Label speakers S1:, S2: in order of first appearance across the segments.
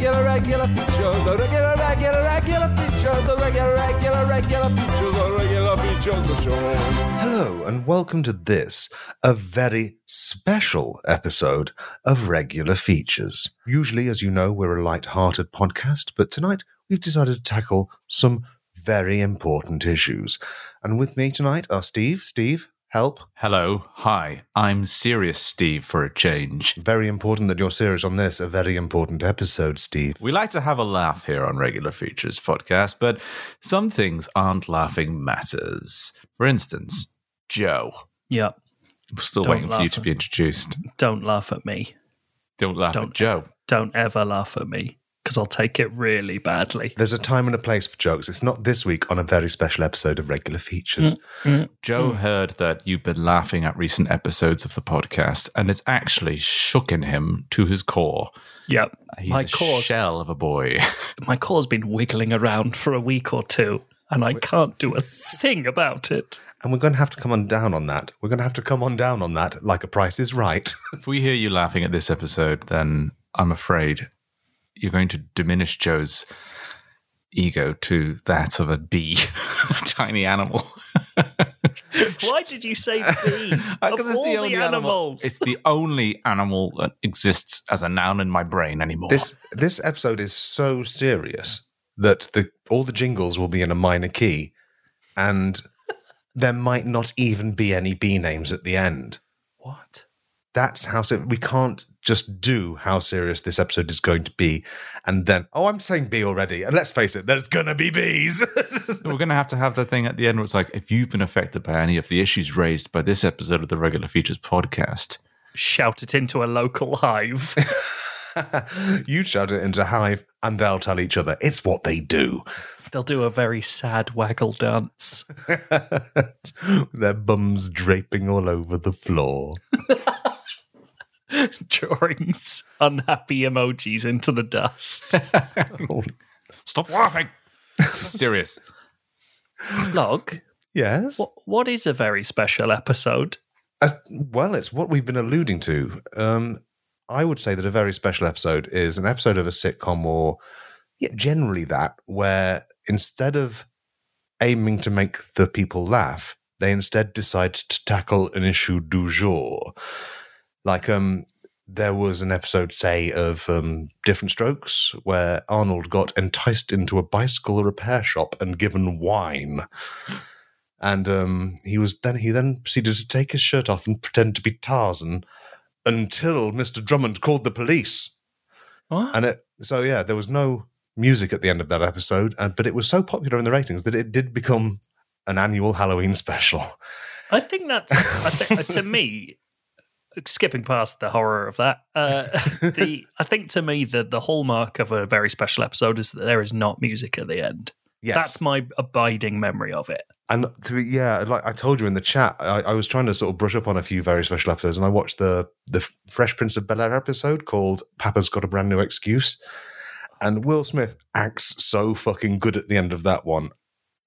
S1: regular, regular features, regular, regular, regular features, regular, regular, regular features, regular features show.
S2: Hello, and welcome to this, a very special episode of Regular Features. Usually, as you know, we're a light-hearted podcast, but tonight we've decided to tackle some very important issues. And with me tonight are Steve. Steve, help.
S3: Hello, hi. I'm serious, Steve, for a change.
S2: Very important that you're serious on this, a very important episode, Steve.
S3: We like to have a laugh here on Regular Features podcast, but some things aren't laughing matters. For instance, Joe.
S4: Yep.
S3: I'm still
S4: Don't
S3: waiting for you to be introduced.
S4: Don't laugh at me.
S3: Don't laugh
S4: Don't-
S3: at Joe.
S4: Don't ever laugh at me because I'll take it really badly.
S2: There's a time and a place for jokes. It's not this week on a very special episode of Regular Features.
S3: Joe heard that you've been laughing at recent episodes of the podcast, and it's actually shooken him to his core.
S4: Yep.
S3: He's
S4: my
S3: a
S4: core,
S3: shell of a boy.
S4: my core's been wiggling around for a week or two, and I can't do a thing about it.
S2: And we're going to have to come on down on that. We're going to have to come on down on that like a price is right.
S3: if we hear you laughing at this episode, then I'm afraid you're going to diminish Joe's ego to that of a bee, a tiny animal.
S4: Why did you say bee? Uh, of
S3: Because
S4: all the animals.
S3: It's the only animal that exists as a noun in my brain anymore.
S2: this this episode is so serious that the all the jingles will be in a minor key and there might not even be any bee names at the end.
S4: what?
S2: That's how ser- we can't just do how serious this episode is going to be and then oh I'm saying B already. And let's face it, there's gonna be bees.
S3: We're going to have to have the thing at the end where it's like, if you've been affected by any of the issues raised by this episode of the Regular Features podcast,
S4: Shout it into a local hive.
S2: you shout it into Hive and they'll tell each other. It's what they do.
S4: They'll do a very sad waggle dance.
S2: Their bums draping all over the floor.
S4: drawing unhappy emojis into the dust.
S3: stop laughing. Serious.
S4: Log,
S2: Yes.
S4: what, what is a very special episode?
S2: Uh, well, it's what we've been alluding to. Um, I would say that a very special episode is an episode of a sitcom, or yeah, generally that, where instead of aiming to make the people laugh, they instead decide to tackle an issue du jour. Like, um, there was an episode, say, of um, Diff'rent Strokes, where Arnold got enticed into a bicycle repair shop and given wine and um, he was then he then proceeded to take his shirt off and pretend to be Tarzan until Mr. Drummond called the police.
S4: What?
S2: And it, so yeah, there was no music at the end of that episode, and, but it was so popular in the ratings that it did become an annual Halloween special.
S4: I think that's I think, to me. Skipping past the horror of that, uh, the I think to me the the hallmark of a very special episode is that there is not music at the end.
S2: Yes,
S4: That's my abiding memory of it.
S2: and to be yeah, like I told you in the chat, I, I was trying to sort of brush up on a few very special episodes, and I watched the the Fresh Prince of Bel Air episode called "Papa's Got a Brand New Excuse," and Will Smith acts so fucking good at the end of that one.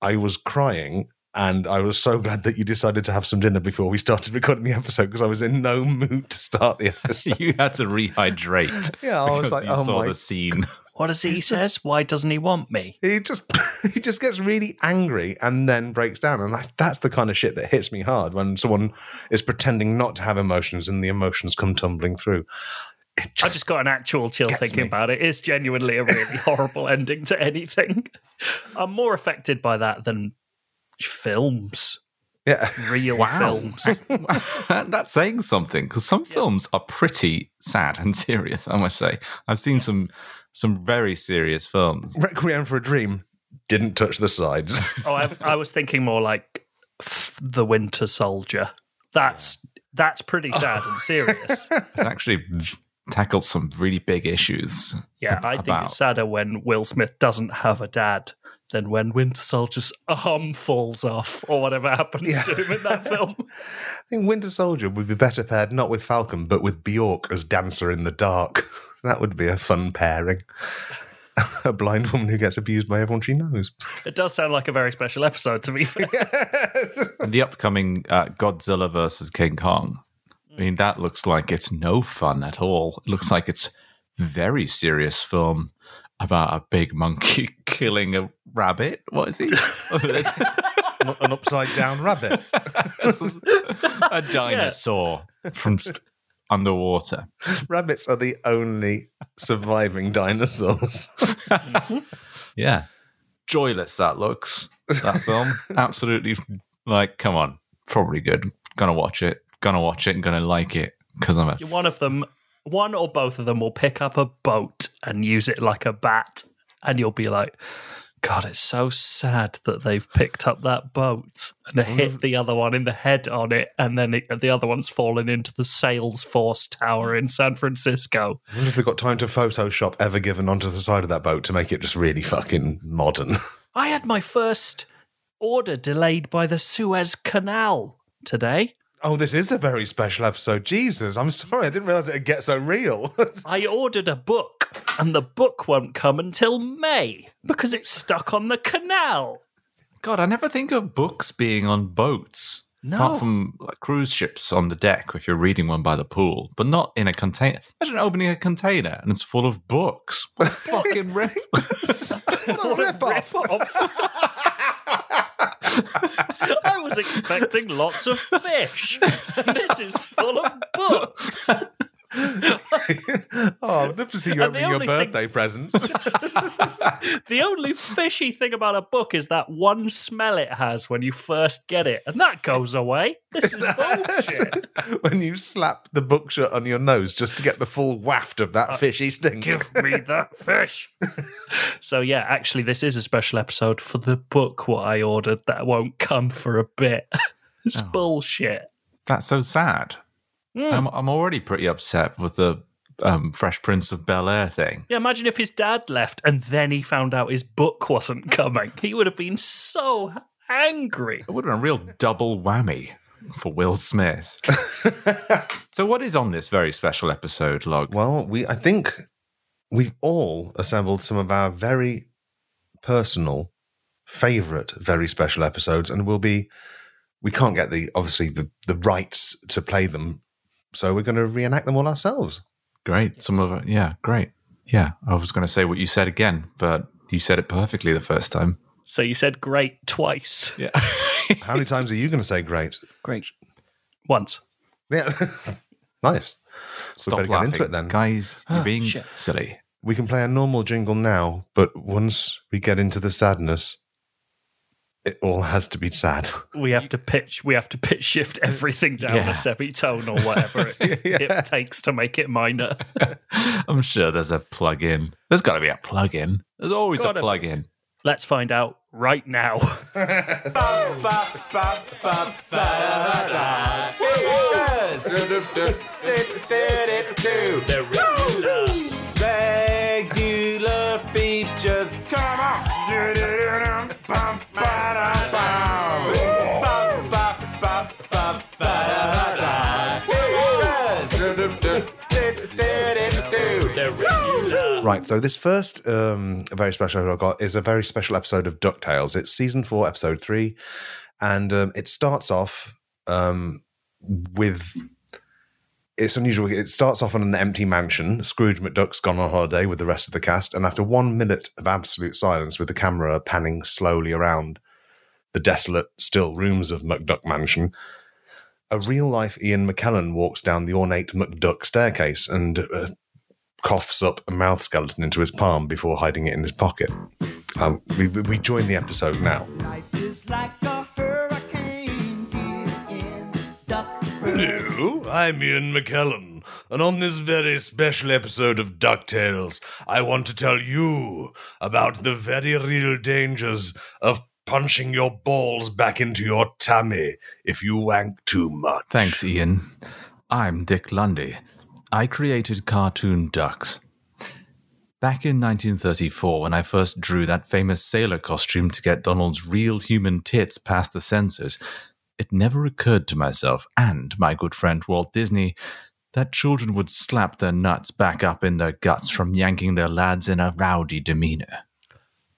S2: I was crying, and I was so glad that you decided to have some dinner before we started recording the episode because I was in no mood to start the episode.
S3: you had to rehydrate.
S2: yeah, I was like,
S3: you
S2: oh
S3: saw
S2: my
S3: the scene.
S4: What does he says? Why doesn't he want me?
S2: he just he just gets really angry and then breaks down and like, that's the kind of shit that hits me hard when someone is pretending not to have emotions and the emotions come tumbling through it
S4: I just got an actual chill thinking
S2: me.
S4: about it. It's genuinely a really horrible ending to anything. I'm more affected by that than films,
S2: yeah
S4: real films.
S3: That's saying something because some films are pretty sad and serious. I must say, I've seen some some very serious films.
S2: requiem for a dream didn't touch the sides
S4: Oh, I, I was thinking more like f- the Winter Soldier. That's that's pretty oh. sad and serious.
S3: It's actually tackled some really big issues.
S4: Yeah, I think it's sadder when Will Smith doesn't have a dad than when Winter Soldier's arm falls off or whatever happens
S2: Yeah.
S4: to him in that film.
S2: I think Winter Soldier would be better paired not with Falcon, but with Bjork as Dancer in the Dark. that would be a fun pairing. a blind woman who gets abused by everyone she knows.
S4: It does sound like a very special episode to me.
S3: the upcoming uh, Godzilla versus King Kong. I mean, that looks like it's no fun at all. It looks like it's very serious film. About a big monkey killing a rabbit. What is he?
S2: An- An upside down rabbit.
S3: a dinosaur from st- underwater.
S2: Rabbits are the only surviving dinosaurs.
S3: Yeah. Joyless that looks, that film. Absolutely, like, come on. Probably good. Gonna watch it. Gonna watch it and gonna like it because I'm a.
S4: One of them, one or both of them will pick up a boat and use it like a bat. And you'll be like, God, it's so sad that they've picked up that boat and hit the other one in the head on it. And then it, the other one's fallen into the Salesforce Tower in San Francisco.
S2: I wonder if they've got time to Photoshop ever given onto the side of that boat to make it just really fucking modern.
S4: I had my first order delayed by the Suez Canal today.
S2: Oh, this is a very special episode. Jesus, I'm sorry. I didn't realize it'd get so real.
S4: I ordered a book, and the book won't come until May because it's stuck on the canal.
S3: God, I never think of books being on boats.
S4: No.
S3: Apart from like, cruise ships on the deck if you're reading one by the pool, but not in a container. Imagine opening a container and it's full of books. What a fucking rip.
S2: what a rip-off.
S4: I was expecting lots of fish. This is full of books.
S2: oh, I'd love to see you opening your
S4: only thing-
S2: birthday presents.
S4: The only fishy thing about a book is that one smell it has when you first get it, and that goes away. This is bullshit.
S2: when you slap the book shut on your nose just to get the full waft of that uh, fishy stink.
S4: Give me that fish. so yeah, actually, this is a special episode for the book what I ordered that won't come for a bit. it's
S3: Oh.
S4: bullshit.
S3: That's so sad.
S4: Mm.
S3: I'm, I'm already pretty upset with the um, Fresh Prince of Bel Air thing.
S4: Yeah, imagine if his dad left and then he found out his book wasn't coming. He would have been so angry.
S3: It would have been a real double whammy for Will Smith. so, what is on this very special episode, Log?
S2: Well, we I think we've all assembled some of our very personal favorite very special episodes and we'll be we can't get the obviously the the rights to play them so we're going to reenact them all ourselves.
S3: Great. Some of it. Yeah, great. Yeah, I was going to say what you said again, but you said it perfectly the first time.
S4: So you said great twice.
S3: Yeah.
S2: How many times are you going to say great?
S4: Great. Once.
S2: Yeah. nice.
S3: Stop
S2: better get
S3: laughing.
S2: into it then.
S3: Guys, you're ah, being
S4: shit.
S3: silly.
S2: We can play a normal jingle now, but once we get into the sadness, it all has to be sad.
S4: We have to pitch we have to pitch shift everything down
S3: Yeah.
S4: a semitone or whatever it, it takes to make it minor.
S3: I'm sure there's a plug-in. There's got to be a plug-in. There's always
S4: Gotta
S3: a
S4: be.
S3: plug-in.
S4: Let's find out right now.
S5: Regular
S2: Right, so this first um, very special episode I got is a very special episode of DuckTales. It's season four, episode three, and um, it starts off um, with. It's unusual. It starts off on an empty mansion. Scrooge McDuck's gone on holiday with the rest of the cast, and after one minute of absolute silence, with the camera panning slowly around the desolate, still rooms of McDuck Mansion, a real life Ian McKellen walks down the ornate McDuck staircase and uh, coughs up a mouth skeleton into his palm before hiding it in his pocket. Um, we, we join the episode now. Hello, I'm Ian McKellen, and on this very special episode of DuckTales, I want to tell you about the very real dangers of punching your balls back into your tummy if you wank too much.
S3: Thanks, Ian. I'm Dick Lundy. I created cartoon ducks. Back in 1934, when I first drew that famous sailor costume to get Donald's real human tits past the censors, it never occurred to myself and my good friend Walt Disney that children would slap their nuts back up in their guts from yanking their lads in a rowdy demeanor.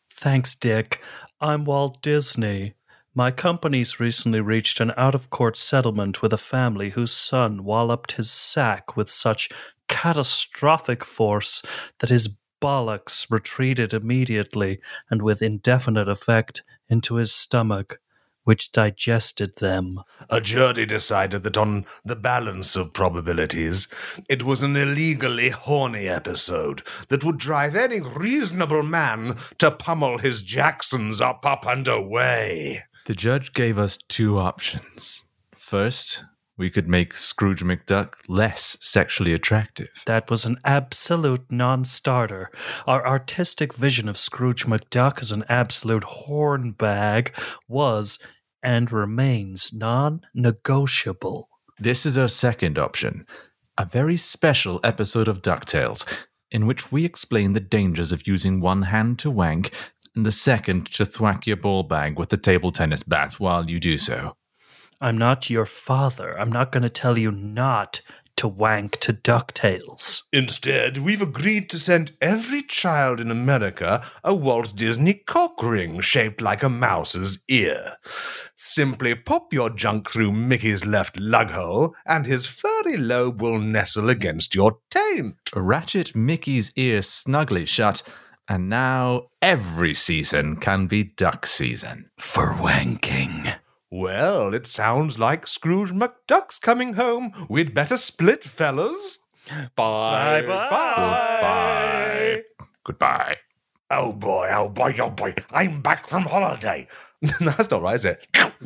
S4: Thanks, Dick. I'm Walt Disney. My company's recently reached an out of court settlement with a family whose son walloped his sack with such catastrophic force that his bollocks retreated immediately and with indefinite effect into his stomach, which digested them.
S2: A jury decided that on the balance of probabilities, it was an illegally horny episode that would drive any reasonable man to pummel his Jacksons up, up, and away.
S3: The judge gave us two options. First, we could make Scrooge McDuck less sexually attractive.
S4: That was an absolute non starter. Our artistic vision of Scrooge McDuck as an absolute hornbag was and remains non negotiable.
S3: This is our second option a very special episode of DuckTales, in which we explain the dangers of using one hand to wank and the second to thwack your ball bag with the table tennis bat while you do so.
S4: I'm not your father. I'm not going to tell you not to wank to DuckTales.
S2: Instead, we've agreed to send every child in America a Walt Disney cock ring shaped like a mouse's ear. Simply pop your junk through Mickey's left lug hole, and his furry lobe will nestle against your taint.
S3: Ratchet Mickey's ear snugly shut, and now every season can be duck season.
S4: For wanking.
S2: Well, it sounds like Scrooge McDuck's coming home. We'd better split, fellas. Bye.
S4: Bye-bye.
S2: Bye.
S3: Goodbye.
S2: Oh boy, oh boy, oh boy. I'm back from holiday. That's not right, is it?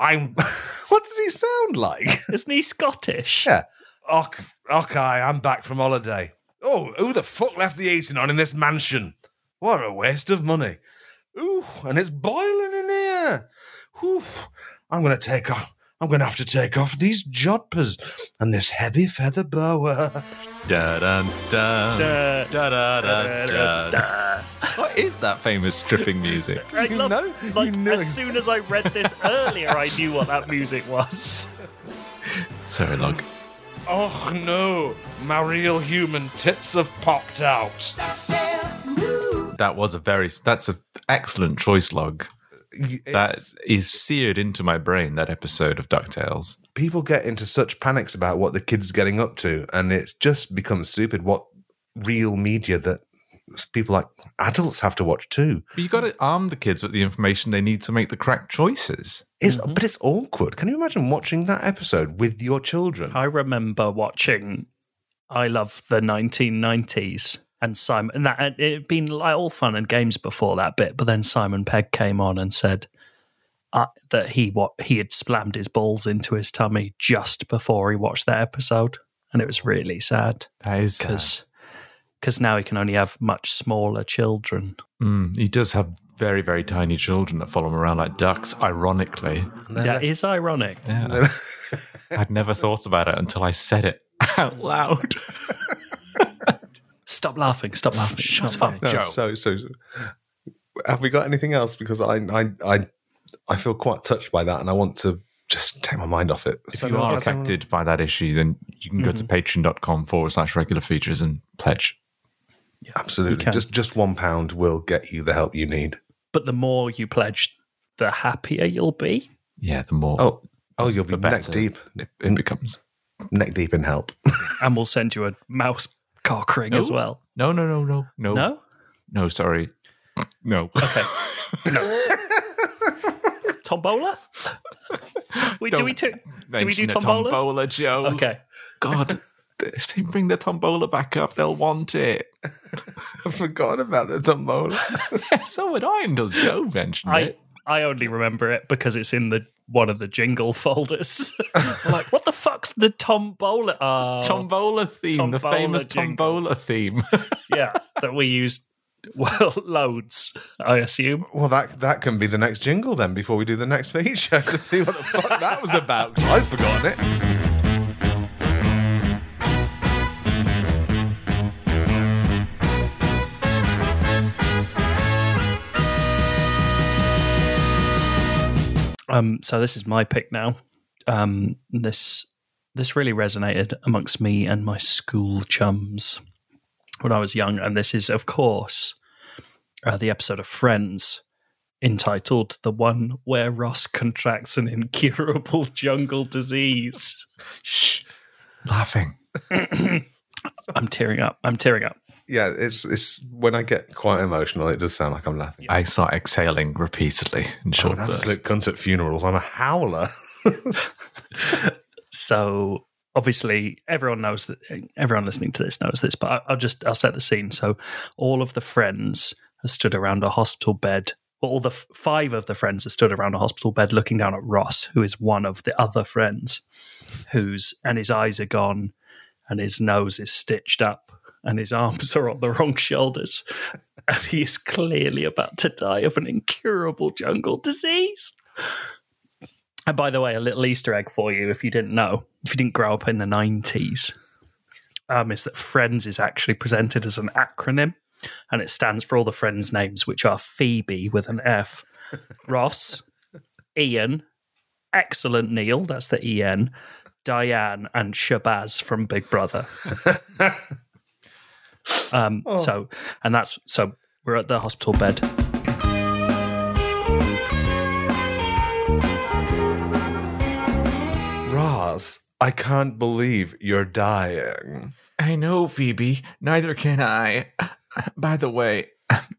S2: I'm. what does he sound like?
S4: Isn't he Scottish?
S2: Yeah. Ok, okay, I'm back from holiday. Oh, who the fuck left the heating on in this mansion? What a waste of money. Ooh, and it's boiling in here. Whew. I'm going to take off. I'm going to have to take off these jodhpurs and this heavy feather boa.
S3: Da dun dun.
S4: Da,
S3: Da da da da.
S4: da.
S3: What is that famous stripping music?
S4: I
S2: You
S4: love,
S2: know-
S4: like,
S2: you know
S4: as soon as I read this earlier, I knew what that music was.
S3: Sorry, log.
S2: Oh no, my real human tits have popped out.
S3: That was a very. That's an excellent choice, log. That
S2: It's-
S3: is seared into my brain. That episode of Ducktales.
S2: people get into such panics about what the kids getting up to, and it's just becomes stupid. What real media that people like adults have to watch too.
S3: But you got to arm the kids with the information they need to make the correct choices.
S2: It's, mm-hmm. But it's awkward. Can you imagine watching that episode with your children?
S4: I remember watching I Love the 1990s and Simon, and that and it had been like all fun and games before that bit, but then Simon Pegg came on and said uh, that he what he had slammed his balls into his tummy just before he watched that episode, and it was really sad
S3: That is
S4: because because now he can only have much smaller children.
S3: Mm, he does have very, very tiny children that follow him around like ducks. Ironically,
S2: And then
S4: That
S2: let's-
S4: is ironic.
S3: yeah. I'd never thought about it until I said it out loud.
S4: Stop laughing! Stop laughing! It's not funny.
S2: No,
S3: Joe.
S2: So, so, have we got anything else? Because I, I, I, I feel quite touched by that, and I want to just take my mind off it.
S3: If
S2: So
S3: you are affected by that issue, then you can go to mm-hmm. patreon.com forward slash regular features and pledge.
S2: Yeah,
S4: absolutely,
S2: just just one pound will get you the help you need.
S4: But the more you pledge, the happier you'll be.
S3: Yeah, the more
S2: Oh, oh, you'll be neck deep,
S3: it, it becomes.
S2: neck deep in help.
S4: and we'll send you a mouse cock ring as well.
S3: No, no, no, no, no.
S4: No?
S3: No, sorry. No.
S4: Okay. No. Tombola? We, do we do, do we do
S3: Mention the
S4: tombolas?
S3: tombola, Joe.
S4: Okay.
S3: God, if they bring the tombola back up, they'll want it.
S2: I've forgotten about the tombola.
S3: Yeah, so would I until Joe mentioned
S4: I
S3: it.
S4: I only remember it because it's in the one of the jingle folders. Like, what the fuck's the tombola? Oh,
S3: Tombola theme, the famous
S4: jingle.
S3: tombola theme.
S4: yeah, that we used well loads. I assume.
S2: Well, that that can be the next jingle then. Before we do the next feature, to see what the fuck that was about. I've forgotten it.
S4: Um, so this is my pick now. Um, this this really resonated amongst me and my school chums when I was young, and this is, of course, uh, the episode of Friends entitled "The One Where Ross Contracts an Incurable Jungle Disease."
S3: Shh. Laughing.
S4: I'm tearing up. I'm tearing up.
S2: Yeah, it's it's when I get quite emotional, it does sound like I'm laughing.
S3: I start exhaling repeatedly in short
S2: I'm
S3: short
S2: an absolute
S3: bursts.
S2: cunt at funerals. I'm a howler.
S4: So obviously, everyone knows that. Everyone listening to this knows this, but I- I'll just I'll set the scene. So all of the friends are stood around a hospital bed. Well, all the f- five of the friends are stood around a hospital bed, looking down at Ross, who is one of the other friends, who's and his eyes are gone, and his nose is stitched up, and his arms are on the wrong shoulders, and he is clearly about to die of an incurable jungle disease. And by the way, a little Easter egg for you if you didn't know, if you didn't grow up in the 90s, um, is that Friends is actually presented as an acronym and it stands for all the Friends' names, which are Phoebe with an F, Ross, Ian, Excellent Neil, that's the EN, Diane, and Shabazz from Big Brother. um, So, and that's so we're at the hospital bed.
S2: Ross, I can't believe you're dying.
S3: I know, Phoebe. Neither can I. By the way,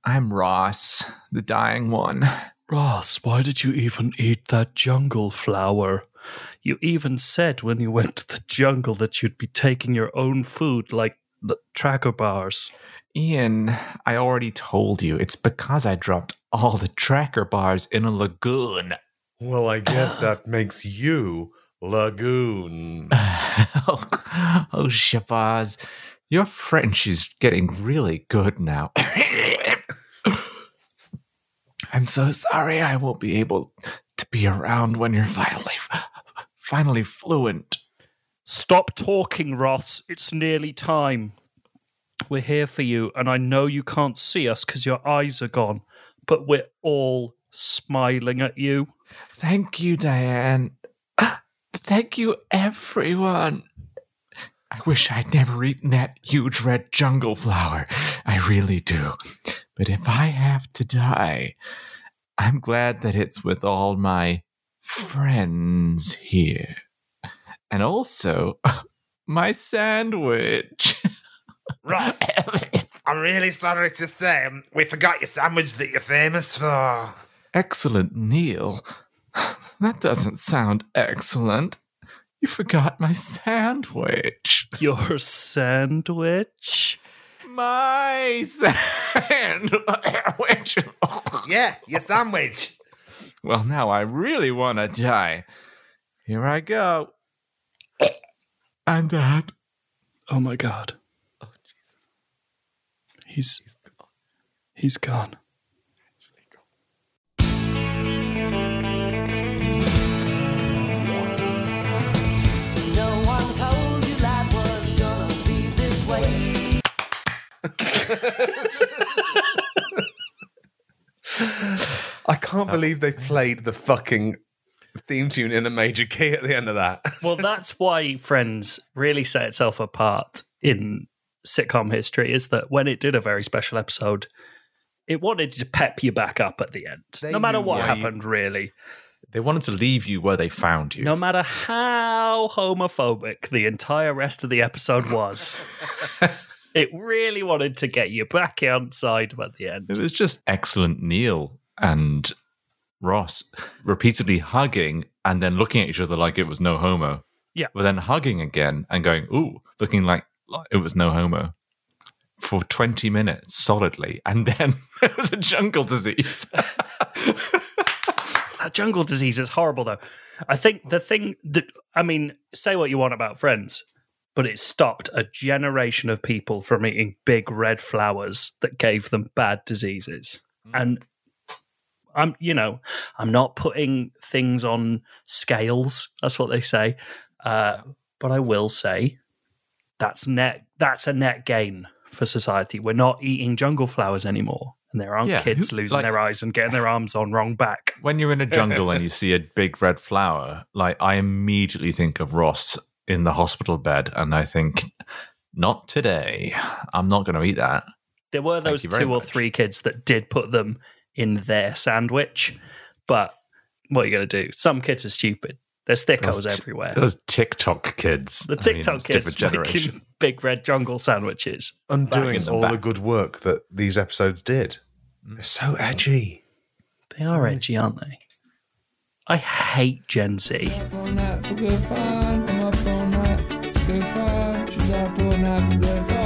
S3: I'm Ross, the dying one.
S4: Ross, why did you even eat that jungle flower? You even said when you went to the jungle that you'd be taking your own food like the tracker bars.
S3: Ian, I already told you. It's because I dropped all the tracker bars in a lagoon.
S2: Well, I guess that makes you Lagoon.
S3: oh, oh, Shabazz, your French is getting really good now. I'm so sorry I won't be able to be around when you're finally, finally fluent.
S4: Stop talking, Ross. It's nearly time. We're here for you, and I know you can't see us because your eyes are gone, but we're all smiling at you.
S3: Thank you, Diane. Ah, thank you, everyone. I wish I'd never eaten that huge red jungle flower. I really do. But if I have to die, I'm glad that it's with all my friends here. And also, my sandwich.
S6: Ross, I'm really sorry to say um, we forgot your sandwich that you're famous for.
S3: Excellent, Neil. That doesn't sound excellent. You forgot my sandwich.
S4: Your sandwich?
S3: My sandwich.
S6: Yeah, your sandwich.
S3: Well, now I really want to die. Here I go. I'm dead.
S4: Oh my god. Oh Jesus. He's he's gone.
S5: No one told you life was gonna be this way.
S2: I can't believe they played the fucking theme tune in a major key at the end of that.
S4: Well, that's why Friends really set itself apart in sitcom history is that when it did a very special episode, it wanted to pep you back up at the end.
S2: They
S4: no matter what
S2: why you-
S4: happened, really.
S3: They wanted to leave you where they found you.
S4: No matter how homophobic the entire rest of the episode was, it really wanted to get you back outside at the end.
S3: It was just excellent Neil and Ross repeatedly hugging and then looking at each other like it was no homo.
S4: Yeah.
S3: But then hugging again and going, ooh, looking like, it was no homo for 20 minutes solidly. And then it was a jungle disease.
S4: That jungle disease is horrible, though. I think the thing that, I mean, say what you want about Friends, but it stopped a generation of people from eating big red flowers that gave them bad diseases. Hmm. And I'm, you know, I'm not putting things on scales. That's what they say. Uh, but I will say that's net. That's a net gain for society. We're not eating jungle flowers anymore, and there aren't
S3: Yeah,
S4: kids losing
S3: like-
S4: their eyes and getting their arms on wrong back.
S3: when you're in a jungle and you see a big red flower, like I immediately think of Ross in the hospital bed and I think, not today. I'm not going to eat that.
S4: There were those two or
S3: much.
S4: three kids that did put them in their sandwich, but what are you going to do? Some kids are stupid. There's thickos
S3: Those t-
S4: everywhere.
S3: Those TikTok kids.
S4: the
S3: I mean,
S4: TikTok kids
S3: different generation.
S4: making big red jungle sandwiches.
S2: Undoing
S3: in the
S2: all the good work that these episodes did. They're so mm. edgy.
S4: They are edgy, aren't they? I hate Gen Z.
S1: all night for good fun. I'm up all night for good fun. She's up all night for good fun.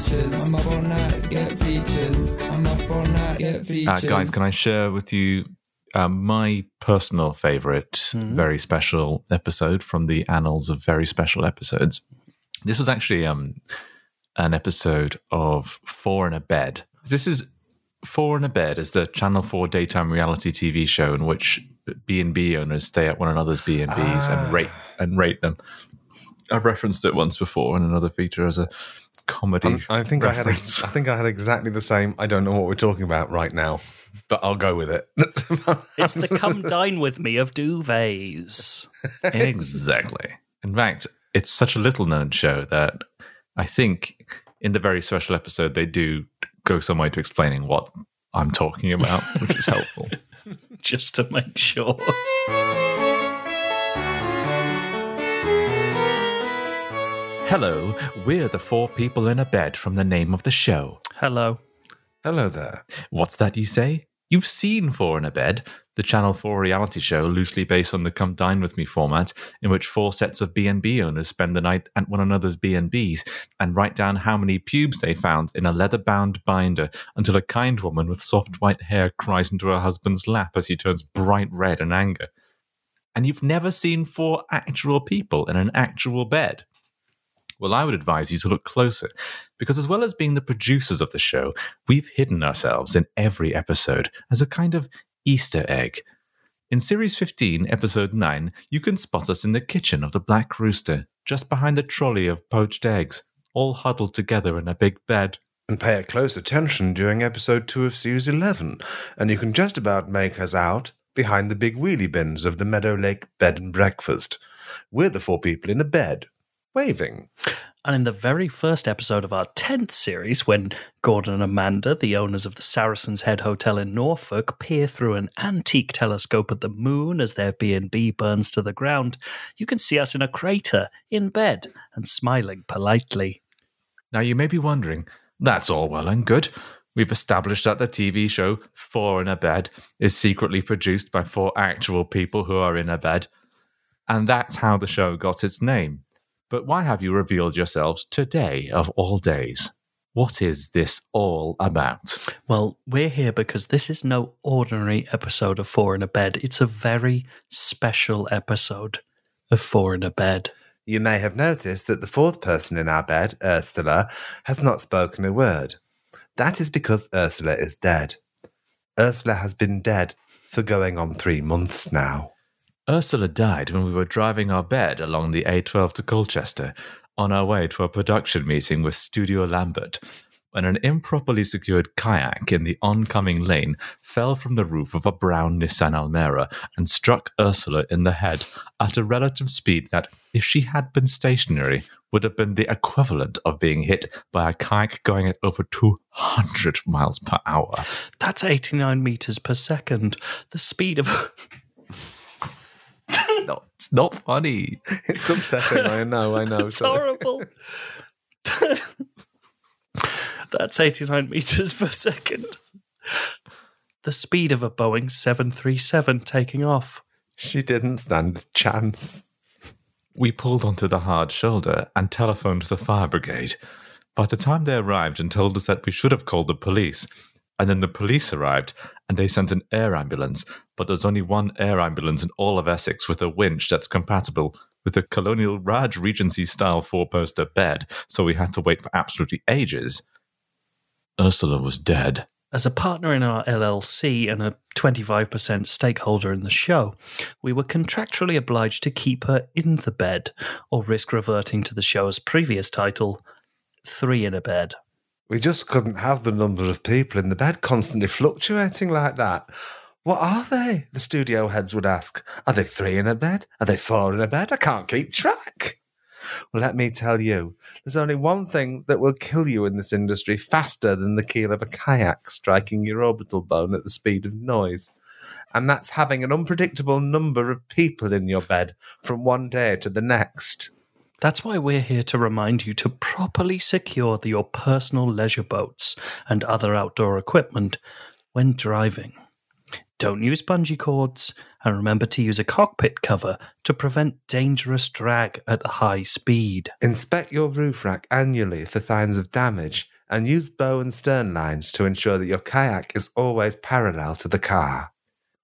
S1: Features. I'm up all night get features. I'm up all night get
S3: Uh,
S1: features.
S3: guys, can I share with you um, my personal favorite, very special episode from the annals of very special episodes? This was actually um, an episode of Four in a Bed. This is Four in a Bed is the Channel Four daytime reality TV show in which B and B owners stay at one another's B and and rate and rate them. I've referenced it once before in another feature as a comedy.
S2: Um, I think I had.
S3: reference.
S2: I think I had exactly the same. I don't know what we're talking about right now, but I'll go with it.
S4: It's the come dine with me of duvets.
S3: exactly. In fact, it's such a little known show that I think in the very special episode they do go some way to explaining what I'm talking about, which is helpful.
S4: just to make sure.
S3: Hello, we're the four people in a bed from the name of the show.
S4: Hello.
S2: Hello there.
S3: What's that you say? You've seen Four in a Bed, the Channel 4 reality show loosely based on the Come Dine With Me format, in which four sets of B&B owners spend the night at one another's B&Bs and write down how many pubes they found in a leather-bound binder until a kind woman with soft white hair cries into her husband's lap as he turns bright red in anger. And you've never seen four actual people in an actual bed. Well, I would advise you to look closer, because as well as being the producers of the show, we've hidden ourselves in every episode as a kind of Easter egg. In Series 15, Episode 9, you can spot us in the kitchen of the Black Rooster, just behind the trolley of poached eggs, all huddled together in a big bed.
S2: And pay close attention during episode two of series 11, and you can just about make us out behind the big wheelie bins of the Meadow Lake Bed and Breakfast. We're the four people in a bed, waving.
S4: And in the very first episode of our 10th series, when Gordon and Amanda, the owners of the Saracen's Head Hotel in Norfolk, peer through an antique telescope at the moon as their B&B burns to the ground, you can see us in a crater, in bed, and smiling politely.
S3: Now, you may be wondering, that's all well and good. We've established that the TV show Four in a Bed is secretly produced by four actual people who are in a bed. And that's how the show got its name. But why have you revealed yourselves today of all days? What is this all about?
S4: Well, we're here because this is no ordinary episode of Four in a Bed. It's a very special episode of Four in a Bed.
S2: You may have noticed that the fourth person in our bed, Ursula, has not spoken a word. That is because Ursula is dead. Ursula has been dead for going on three months now.
S3: Ursula died when we were driving our bed along the A12 to Colchester on our way to a production meeting with Studio Lambert when an improperly secured kayak in the oncoming lane fell from the roof of a brown Nissan Almera and struck Ursula in the head at a relative speed that, if she had been stationary, would have been the equivalent of being hit by a kayak going at over 200 miles per hour.
S4: That's 89 meters per second. The speed of.
S3: No, it's not funny.
S2: It's upsetting, I know, I know.
S4: It's
S2: sorry.
S4: horrible. That's 89 meters per second. The speed of a Boeing 737 taking off.
S2: She didn't stand a chance.
S3: We pulled onto the hard shoulder and telephoned the fire brigade. By the time they arrived and told us that we should have called the police, and then the police arrived and they sent an air ambulance, but there's only one air ambulance in all of Essex with a winch that's compatible with the Colonial Raj Regency style four poster bed, so we had to wait for absolutely ages. Ursula was dead.
S4: As a partner in our LLC and a 25% stakeholder in the show, we were contractually obliged to keep her in the bed or risk reverting to the show's previous title, Three in a Bed.
S2: We just couldn't have the number of people in the bed constantly fluctuating like that. What are they? The studio heads would ask. Are they three in a bed? Are they four in a bed? I can't keep track. Well, let me tell you, there's only one thing that will kill you in this industry faster than the keel of a kayak striking your orbital bone at the speed of noise. And that's having an unpredictable number of people in your bed from one day to the next.
S4: That's why we're here to remind you to properly secure your personal leisure boats and other outdoor equipment when driving. Don't use bungee cords, and remember to use a cockpit cover to prevent dangerous drag at high speed.
S2: Inspect your roof rack annually for signs of damage and use bow and stern lines to ensure that your kayak is always parallel to the car.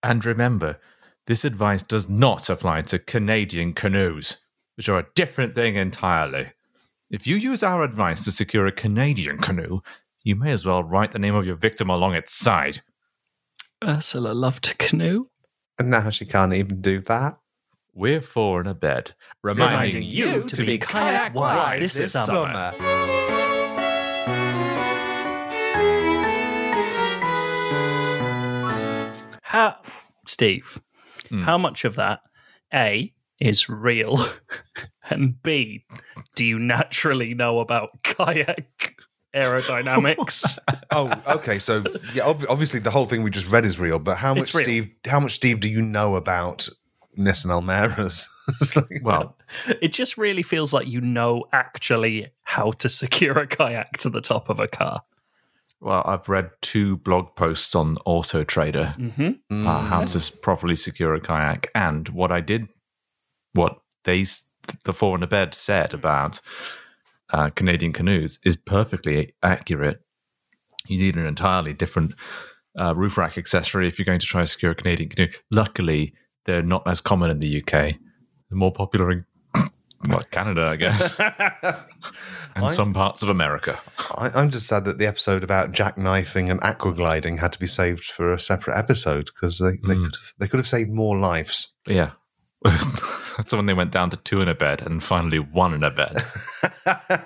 S3: And remember, this advice does not apply to Canadian canoes, which are a different thing entirely. If you use our advice to secure a Canadian canoe, you may as well write the name of your victim along its side.
S4: Ursula loved to canoe.
S2: And now she can't even do that.
S3: We're four in a bed, reminding, you to be kayak wise this, summer.
S4: How, Steve,
S3: Hmm.
S4: how much of that, A, is real, and B, do you naturally know about kayak aerodynamics?
S2: Oh, okay. So yeah, ob- obviously the whole thing we just read is real, but how much
S4: It's real.
S2: Steve? How much Steve do you know about Nissan Almeras? It's like-
S3: Well,
S4: it just really feels like you know actually how to secure a kayak to the top of a car.
S3: well, I've read two blog posts on Auto Trader
S4: Mm-hmm.
S3: uh, how to s- properly secure a kayak, and what I did, what they, the four in the bed said about uh, Canadian canoes is perfectly accurate. You need an entirely different uh, roof rack accessory if you're going to try to secure a Canadian canoe. Luckily, they're not as common in the UK. They're more popular in well, Canada, I guess, and
S2: I-
S3: some parts of America.
S2: I, I'm just sad that the episode about jackknifing and aquagliding had to be saved for a separate episode because they, they
S3: Mm.
S2: could have, they could have saved more lives.
S3: Yeah. That's when they went down to two in a bed and finally one in a bed.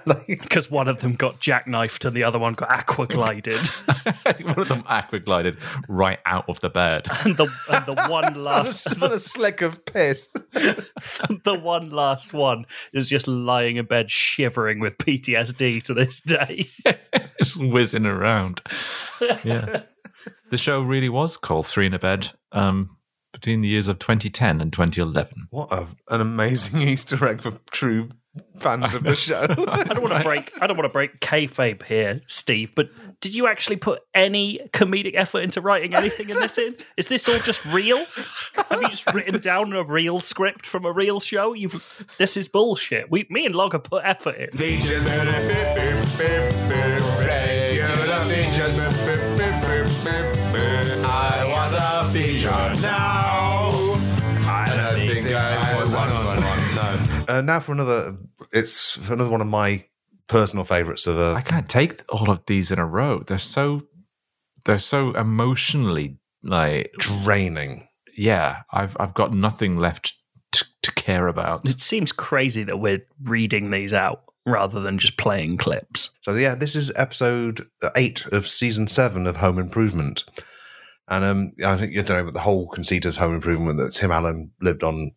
S2: Like,
S4: Because one of them got jackknifed and the other one got aqua glided.
S3: one of them aqua glided right out of the bed.
S4: and the and the one last
S2: on a slick of piss.
S4: the one last one is just lying in bed shivering with PTSD to this day.
S3: Just whizzing around. Yeah. The show really was called Three in a Bed um, between the years of 2010 and 2011.
S2: What a, an amazing Easter egg for true fans of the show.
S4: I don't want to break I don't want to break kayfabe here, Steve, but did you actually put any comedic effort into writing anything in this in? Is this all just real? Have you just written down a real script from a real show? You've this is bullshit. We me and Log have put effort in.
S6: Features, regular features. I want a feature now.
S2: Uh, now for another, it's for another one of my personal favourites of
S3: I can't take all of these in a row. They're so they're so emotionally like
S2: draining.
S3: yeah, I've I've got nothing left to, to care about.
S4: It seems crazy that we're reading these out rather than just playing clips.
S2: So yeah, this is episode eight of season seven of Home Improvement, and um, I think you don't know, but the whole conceit of Home Improvement that Tim Allen lived on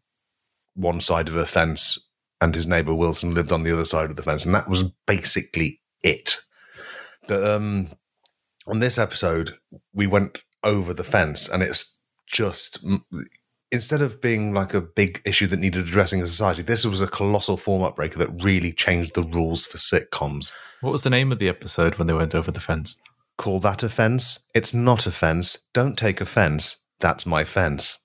S2: one side of a fence and his neighbour Wilson lived on the other side of the fence, and that was basically it. But um, on this episode, we went over the fence, and it's just instead of being like a big issue that needed addressing in society, this was a colossal format breaker that really changed the rules for sitcoms.
S3: What was the name of the episode when they went over the fence?
S2: Call that a fence? It's not a fence. Don't take offense. That's my fence.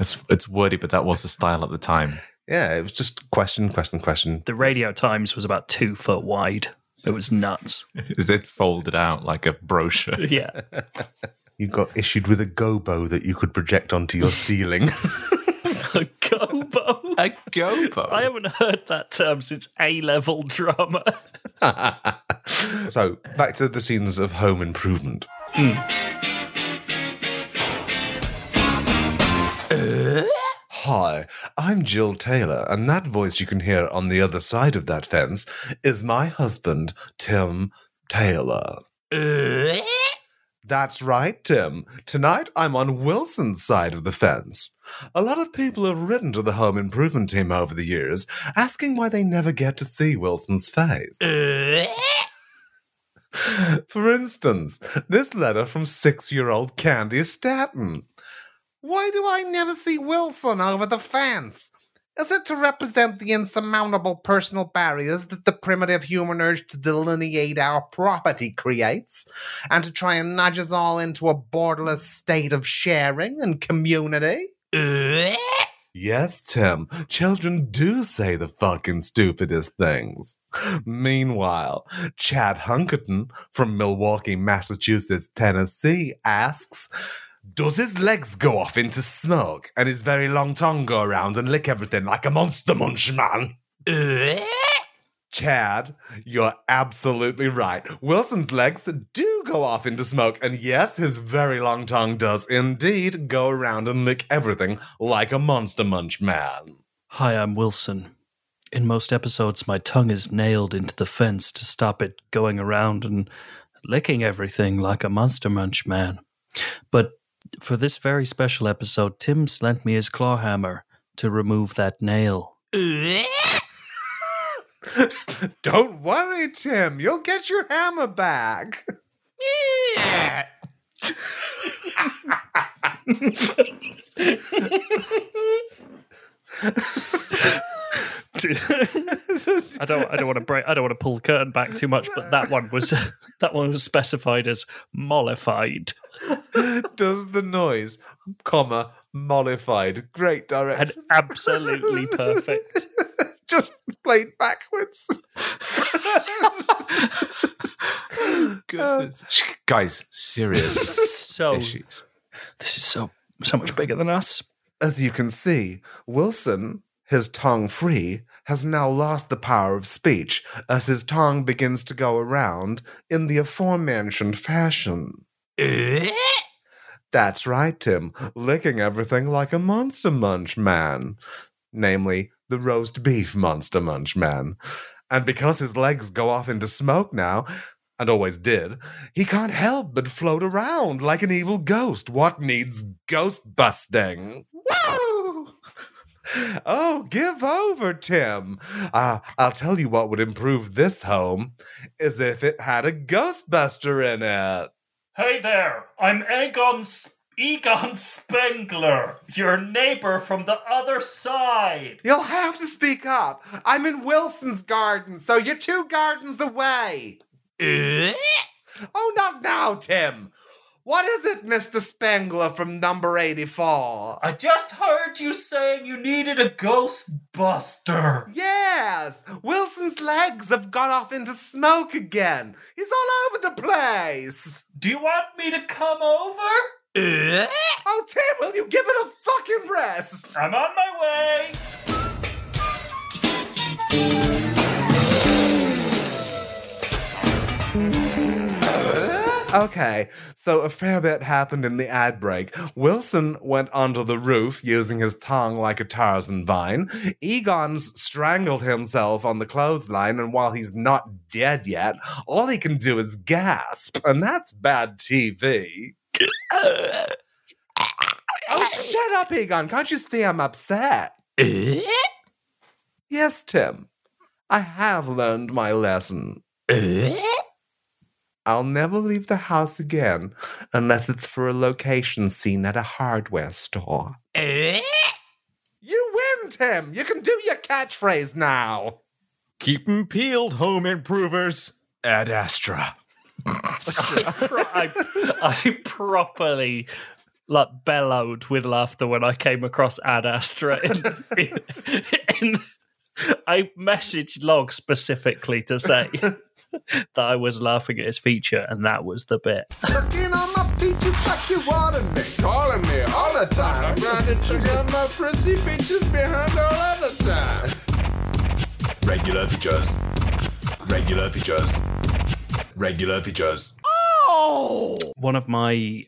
S3: It's it's wordy, but that was the style at the time.
S2: Yeah, it was just question, question, question.
S4: The Radio Times was about two foot wide. It was nuts.
S3: Is it folded out like a brochure?
S4: Yeah.
S2: You got issued with a gobo that you could project onto your ceiling.
S4: A gobo.
S3: a gobo.
S4: I haven't heard that term since A level drama.
S2: so back to the scenes of home improvement. Hmm. Hi, I'm Jill Taylor, and that voice you can hear on the other side of that fence is my husband, Tim Taylor. That's right, Tim. Tonight I'm on Wilson's side of the fence. A lot of people have written to the home improvement team over the years asking why they never get to see Wilson's face. For instance, this letter from six year old Candy Stanton. Why do I never see Wilson over the fence? Is it to represent the insurmountable personal barriers that the primitive human urge to delineate our property creates, and to try and nudge us all into a borderless state of sharing and community? Yes, Tim. Children do say the fucking stupidest things. Meanwhile, Chad Hunkerton from Milwaukee, Massachusetts, Tennessee asks Does his legs go off into smoke and his very long tongue go around and lick everything like a monster munch man? Chad, you're absolutely right. Wilson's legs do go off into smoke, and yes, his very long tongue does indeed go around and lick everything like a monster munch man.
S4: Hi, I'm Wilson. In most episodes, my tongue is nailed into the fence to stop it going around and licking everything like a monster munch man. But for this very special episode, Tim's lent me his claw hammer to remove that nail.
S2: Don't worry, Tim. You'll get your hammer back.
S4: I don't. I don't want to break. I don't want to pull the curtain back too much. But that one was that one was specified as mollified
S2: Does the noise, comma, mollified. Great direction.
S4: and absolutely perfect.
S2: Just played backwards.
S3: Goodness. Uh, guys, serious
S4: So
S3: issues.
S4: this is so so much bigger than us.
S2: As you can see, Wilson, his tongue free, has now lost the power of speech as his tongue begins to go around in the aforementioned fashion. That's right, Tim, licking everything like a monster munch man. Namely, the roast beef monster munch man. And because his legs go off into smoke now, and always did, he can't help but float around like an evil ghost. What needs ghost busting? Oh, give over, Tim. Uh, I'll tell you what would improve this home is if it had a Ghostbuster in it.
S4: Hey there, I'm Egon Egon Spengler, your neighbor from the other side.
S2: You'll have to speak up. I'm in Wilson's garden, so you're two gardens away. Eh? Oh, not now, Tim. What is it, Mr. Spengler from number 84?
S4: I just heard you saying you needed a Ghostbuster.
S2: Yes, Wilson's legs have gone off into smoke again. He's all over the place.
S4: Do you want me to come over? Eh?
S2: Oh, Tim, will you give it a fucking rest?
S4: I'm on my way.
S2: Okay, so a fair bit happened in the ad break. Wilson went onto the roof using his tongue like a Tarzan vine. Egon's strangled himself on the clothesline, and while he's not dead yet, all he can do is gasp, and that's bad TV. oh, shut up, Egon. Can't you see I'm upset? Eh? Yes, Tim. I have learned my lesson. Eh? I'll never leave the house again unless it's for a location scene at a hardware store. Eh? You win, Tim. You can do your catchphrase now.
S3: Keep 'em peeled, home improvers. Ad Astra.
S4: I, I properly like bellowed with laughter when I came across Ad Astra. In, in, in- I messaged Log specifically to say that I was laughing at his feature, and that was the bit.
S1: Sucking on my features like you wanted me. Calling me all the time. I'm grinding sugar on my prissy features behind all other time.
S7: Regular features. Regular features. Regular features.
S4: One of my,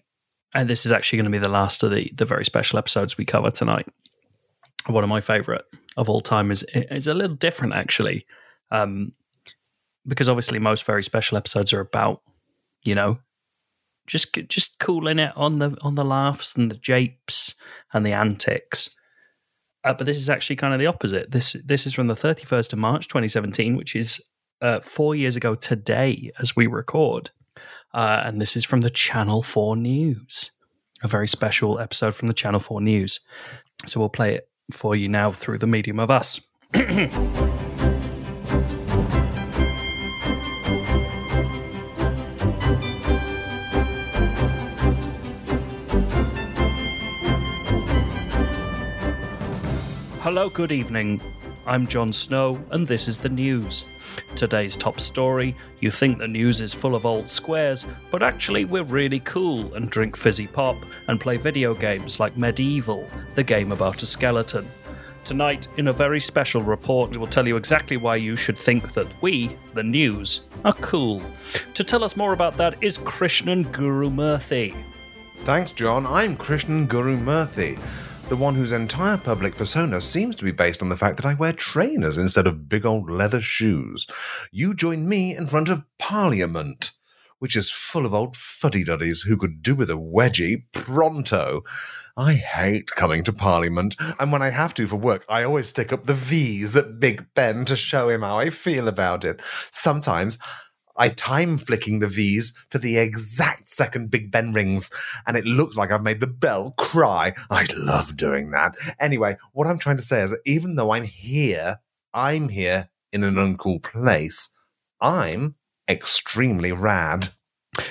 S4: and this is actually going to be the last of the the very special episodes we cover tonight. One of my favorite of all time is is a little different actually, um, because obviously most very special episodes are about, you know, just just cooling it on the on the laughs and the japes and the antics. Uh, but this is actually kind of the opposite. This this is from the thirty first of March, twenty seventeen, which is uh, four years ago today as we record. Uh, and this is from the Channel 4 News, a very special episode from the Channel 4 News. So we'll play it for you now through the medium of us. Hello, good evening. I'm Jon Snow, and this is the news. Today's top story you think the news is full of old squares, but actually, we're really cool and drink fizzy pop and play video games like MediEvil, the game about a skeleton. Tonight, in a very special report, we will tell you exactly why you should think that we, the news, are cool. To tell us more about that is Krishnan Guru Murthy.
S2: Thanks, John. I'm Krishnan Guru Murthy, the one whose entire public persona seems to be based on the fact that I wear trainers instead of big old leather shoes. You join me in front of Parliament, which is full of old fuddy duddies who could do with a wedgie pronto. I hate coming to Parliament, and when I have to for work, I always stick up the V's at Big Ben to show him how I feel about it. Sometimes I time flicking the V's for the exact second Big Ben rings, and it looks like I've made the bell cry. I love doing that. Anyway, what I'm trying to say is that even though I'm here, I'm here in an uncool place. I'm extremely rad.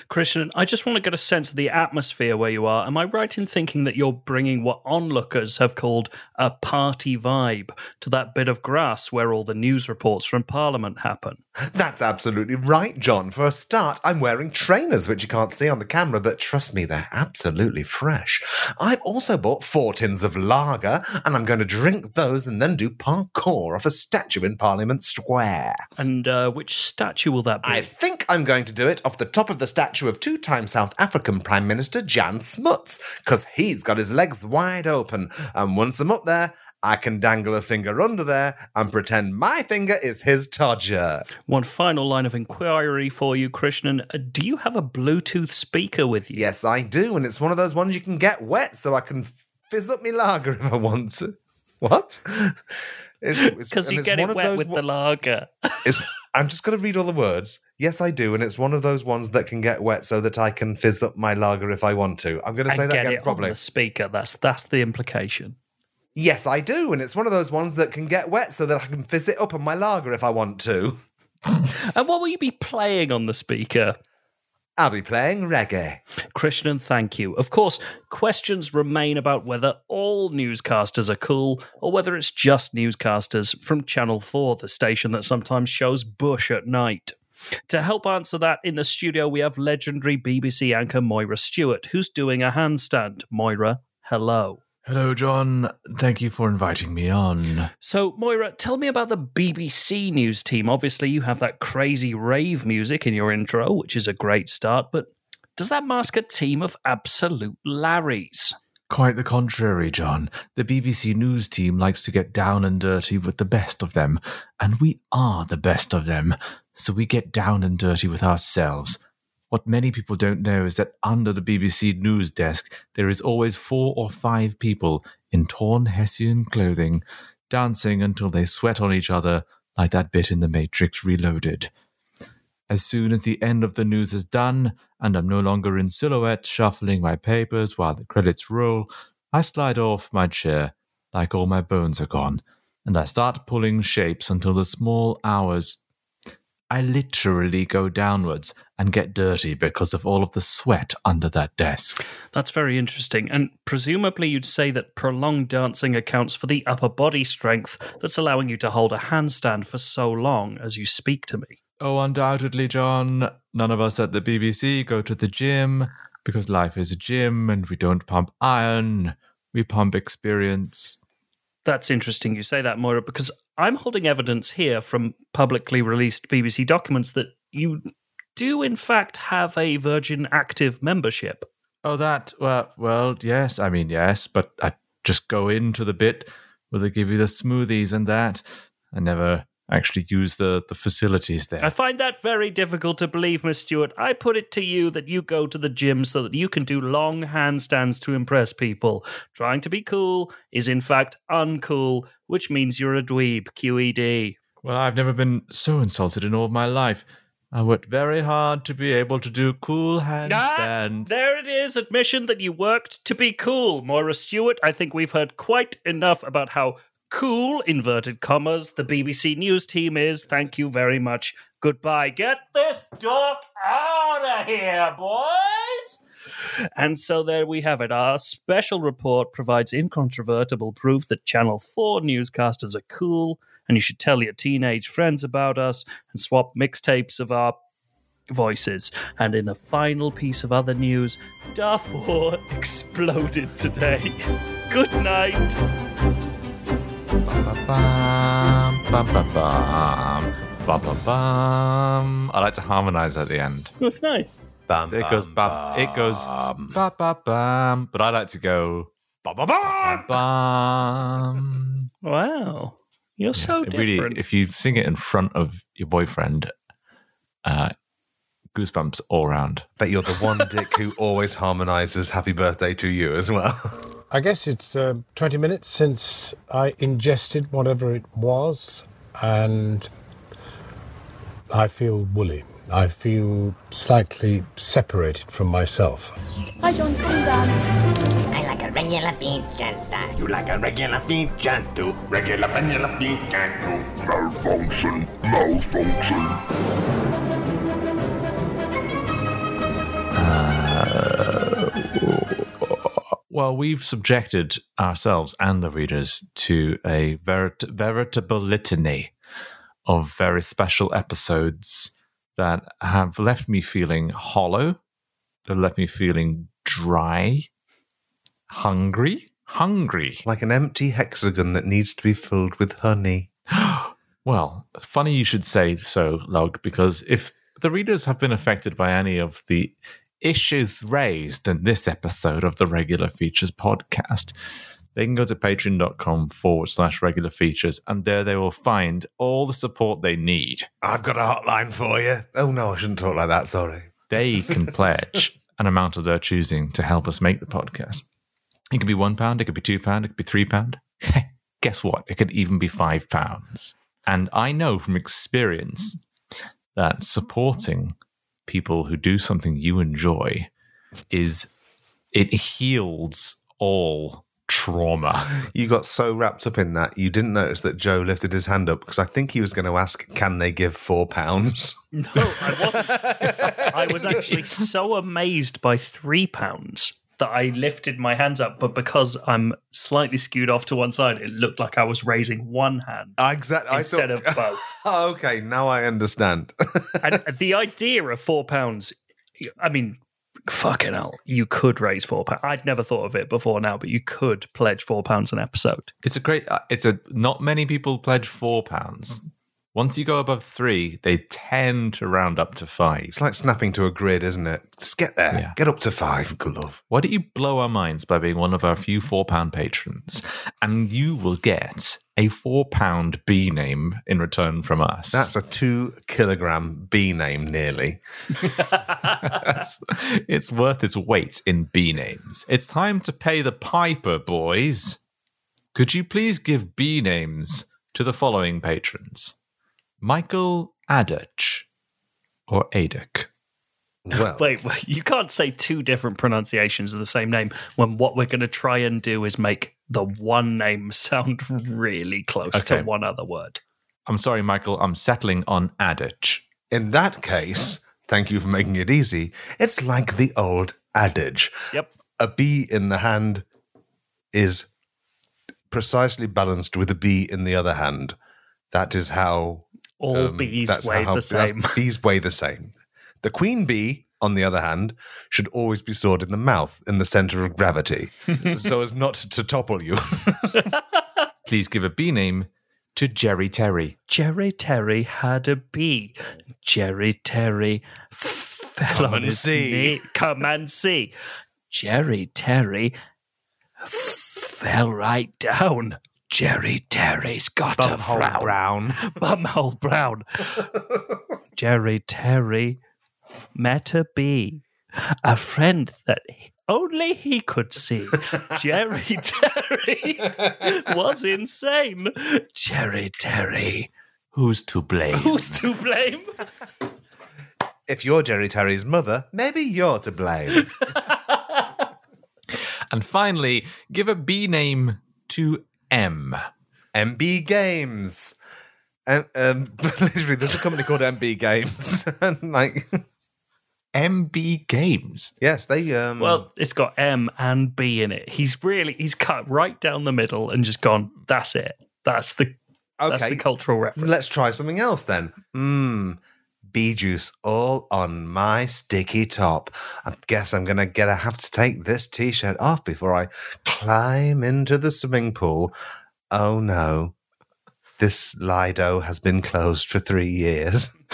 S4: Christian, I just want to get a sense of the atmosphere where you are. Am I right in thinking that you're bringing what onlookers have called a party vibe to that bit of grass where all the news reports from Parliament happen?
S2: That's absolutely right, John. For a start, I'm wearing trainers, which you can't see on the camera, but trust me, they're absolutely fresh. I've also bought four tins of lager, and I'm going to drink those and then do parkour off a statue in Parliament Square.
S4: And uh, which statue will that be?
S2: I think I'm going to do it off the top of the statue of two time South African Prime Minister Jan Smuts, because he's got his legs wide open. And once I'm up there, I can dangle a finger under there and pretend my finger is his todger.
S4: One final line of inquiry for you, Krishnan. Do you have a Bluetooth speaker with you?
S2: Yes, I do, and it's one of those ones you can get wet so I can fizz up my lager if I want to. What?
S4: Because you
S2: it's
S4: get it wet
S2: those
S4: with the lager.
S2: It's, I'm just going to read all the words. Yes, I do, and it's one of those ones that can get wet so that I can fizz up my lager if I want to. I'm going to say
S4: and
S2: that again
S4: the speaker. That's that's the implication.
S2: Yes, I do, and it's one of those ones that can get wet so that I can fizz it up on my lager if I want to.
S4: And what will you be playing on the speaker?
S2: I'll be playing reggae.
S4: Krishnan, thank you. Of course, questions remain about whether all newscasters are cool or whether it's just newscasters from Channel 4, the station that sometimes shows Bush at night. To help answer that, in the studio we have legendary BBC anchor Moira Stewart, who's doing a handstand. Moira, hello.
S3: Hello, John. Thank you for inviting me on.
S4: So, Moira, tell me about the BBC News team. Obviously, you have that crazy rave music in your intro, which is a great start, but does that mask a team of absolute Larrys?
S3: Quite the contrary, John. The BBC News team likes to get down and dirty with the best of them, and we are the best of them, so we get down and dirty with ourselves. What many people don't know is that under the BBC News desk, there is always four or five people in torn Hessian clothing, dancing until they sweat on each other like that bit in The Matrix Reloaded. As soon as the end of the news is done, and I'm no longer in silhouette shuffling my papers while the credits roll, I slide off my chair like all my bones are gone, and I start pulling shapes until the small hours. I literally go downwards and get dirty because of all of the sweat under that desk.
S4: That's very interesting. And presumably, you'd say that prolonged dancing accounts for the upper body strength that's allowing you to hold a handstand for so long as you speak to me.
S3: Oh, undoubtedly, John. None of us at the BBC go to the gym because life is a gym and we don't pump iron, we pump experience.
S4: That's interesting you say that, Moira, because I'm holding evidence here from publicly released BBC documents that you do, in fact, have a Virgin Active membership.
S3: Oh, that, well, well, yes, I mean, yes, but I just go into the bit where they give you the smoothies and that. I never actually use the, the facilities there.
S4: I find that very difficult to believe, Miss Stewart. I put it to you that you go to the gym so that you can do long handstands to impress people. Trying to be cool is, in fact, uncool, which means you're a dweeb, QED.
S3: Well, I've never been so insulted in all my life. I worked very hard to be able to do cool
S4: Ah,
S3: handstands.
S4: there it is, admission that you worked to be cool. Moira Stewart, I think we've heard quite enough about how cool, inverted commas, the BBC News team is. Thank you very much. Goodbye. Get this dog out of here, boys! And so there we have it. Our special report provides incontrovertible proof that Channel 4 newscasters are cool, and you should tell your teenage friends about us and swap mixtapes of our voices. And in a final piece of other news, Darfur exploded today. Good night.
S3: Ba-ba-bum, ba-ba-bum, ba-ba-bum. I like to harmonize at the end.
S4: That's nice.
S2: Bam,
S3: It goes ba, it goes ba ba bum, but I like to go
S2: ba ba ba.
S3: bum.
S4: Wow. You're so
S3: It
S4: different.
S3: really, if you sing it in front of your boyfriend, uh, goosebumps all around.
S2: But you're the one dick who always harmonizes "Happy Birthday" to you as well.
S8: I guess it's uh, 20 minutes since I ingested whatever it was, and I feel woolly. I feel slightly separated from myself.
S9: Hi, John. Calm down.
S10: I like a regular pizza, sir.
S7: You like a regular pizza too? Regular vanilla pizza too? Malfunction, malfunction.
S3: Uh, well, we've subjected ourselves and the readers to a verit- veritable litany of very special episodes that have left me feeling hollow, that left me feeling dry, hungry, hungry.
S2: like an empty hexagon that needs to be filled with honey.
S3: Well, funny you should say so, Log, because if the readers have been affected by any of the issues raised in this episode of the Regular Features podcast, they can go to patreon.com forward slash regular features, and there they will find all the support they need.
S2: I've got a hotline for you. Oh no, I shouldn't talk like that. Sorry.
S3: They can pledge an amount of their choosing to help us make the podcast. It could be one pound, it could be two pound, it could be three pound. Guess what? It could even be five pounds. And I know from experience that supporting people who do something you enjoy is it heals all trauma.
S2: You got so wrapped up in that you didn't notice that Joe lifted his hand up because I think he was going to ask, "Can they give four pounds?"
S4: No, I wasn't. I was actually so amazed by three pounds that I lifted my hands up, but because I'm slightly skewed off to one side, it looked like I was raising one hand
S2: Exactly.
S4: instead of both.
S2: okay, now I understand.
S4: and the idea of four pounds, I mean, fucking hell, you could raise four pounds. I'd never thought of it before now, but you could pledge four pounds an episode.
S3: It's a great. uh, It's a not many people pledge four pounds. Once you go above three, they tend to round up to five.
S2: it's like snapping to a grid, isn't it? Just get there.
S3: Yeah.
S2: Get up to five, glove.
S3: Why don't you blow our minds by being one of our few four pound patrons, and you will get a four pound B name in return from us.
S2: That's a two kilogram B name, nearly.
S3: It's worth its weight in B names. It's time to pay the piper, boys. Could you please give B names to the following patrons? Michael Adich or Adek.
S2: Well,
S4: Wait, wait, you can't say two different pronunciations of the same name when what we're going to try and do is make the one name sound really close
S3: Okay.
S4: to one other word.
S3: I'm sorry, Michael. I'm settling on Adich.
S2: in that case, thank you for making it easy. It's like the old adage
S4: Yep.
S2: a bee in the hand is precisely balanced with a bee in the other hand. That is how
S4: All
S2: um,
S4: bees
S2: that's
S4: weigh
S2: how-
S4: the
S2: that's-
S4: same.
S2: Bees weigh the same. The queen bee, on the other hand, should always be stored in the mouth, in the center of gravity, so as not to topple you.
S3: Please give a bee name to Jerry Terry.
S4: Jerry Terry had a bee. Jerry Terry fell
S2: Come
S4: on
S2: and
S4: his
S2: see.
S4: knee. Come and see. Jerry Terry fell right down. Jerry Terry's got a
S2: Bumhole
S4: frown.
S2: brown.
S4: Bumhole brown. Jerry Terry met a bee, a friend that only he could see. Jerry Terry was insane. Jerry Terry.
S3: Who's to blame?
S4: Who's to blame?
S2: if you're Jerry Terry's mother, maybe you're to blame.
S3: And finally, give a B name to M.
S2: MB Games. Um, um, literally, there's a company called MB Games, and like,
S3: MB Games.
S2: yes, they um,
S4: Well, it's got M and B in it. He's really he's cut right down the middle and just gone. That's it. That's the that's
S2: okay.
S4: the cultural reference.
S2: Let's try something else then. Mmm, bee juice all on my sticky top. I guess I'm gonna get. I have to take this t-shirt off before I climb into the swimming pool. Oh no, this Lido has been closed for three years.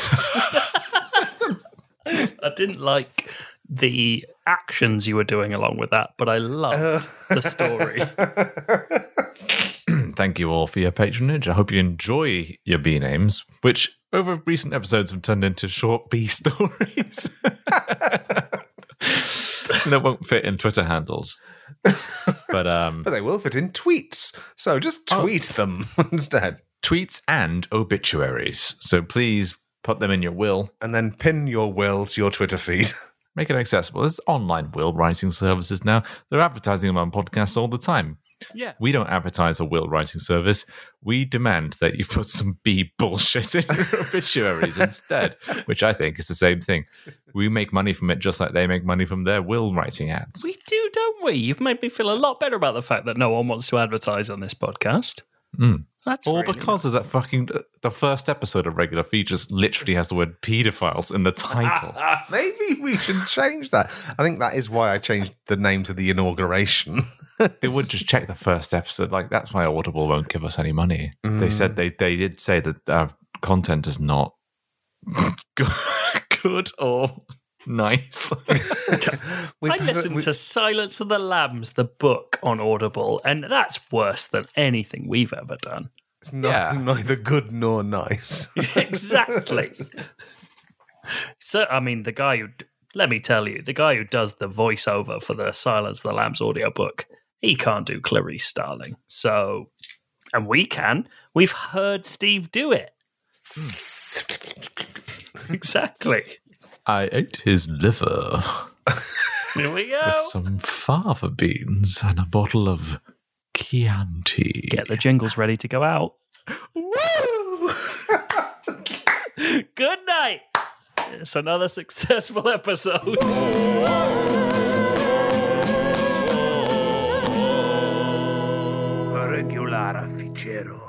S4: I didn't like the actions you were doing along with that, but I love the story.
S3: Thank you all for your patronage. I hope you enjoy your B names, which over recent episodes have turned into short B stories. that won't fit in Twitter handles. But um,
S2: But they will fit in tweets, so just
S3: Oh.
S2: tweet them instead,
S3: tweets and obituaries. So please put them in your will.
S2: and then pin your will to your Twitter feed.
S3: Make it accessible. There's online will writing services now. They're advertising them on podcasts all the time.
S4: Yeah.
S3: We don't advertise a will writing service. We demand that you put some B bullshit in your obituaries instead, which I think is the same thing. We make money from it just like they make money from their will writing ads.
S4: We do, don't we? You've made me feel a lot better about the fact that no one wants to advertise on this podcast.
S3: Mm.
S4: That's
S3: All
S4: really
S3: because of that fucking the first episode of regular features literally has the word pedophiles in the title.
S2: Maybe we should change that. I think that is why I changed the name to the inauguration.
S3: they would just check the first episode. Like that's why Audible won't give us any money. They said mm. they they did say that our content is not good, good or nice.
S4: I listened to Silence of the Lambs, the book on Audible, and that's worse than anything we've ever done.
S2: It's not,
S3: Yeah.
S2: neither good nor nice.
S4: exactly. so, I mean, the guy who, let me tell you, the guy who does the voiceover for the Silence of the Lambs audiobook, he can't do Clarice Starling. So, and we can. We've heard Steve do it. Hmm. exactly.
S3: I ate his liver
S4: Here we go.
S3: with some fava beans and a bottle of Chianti.
S4: Get the jingles ready to go out. Woo! Good night. It's another successful episode.
S6: Regular ficheros.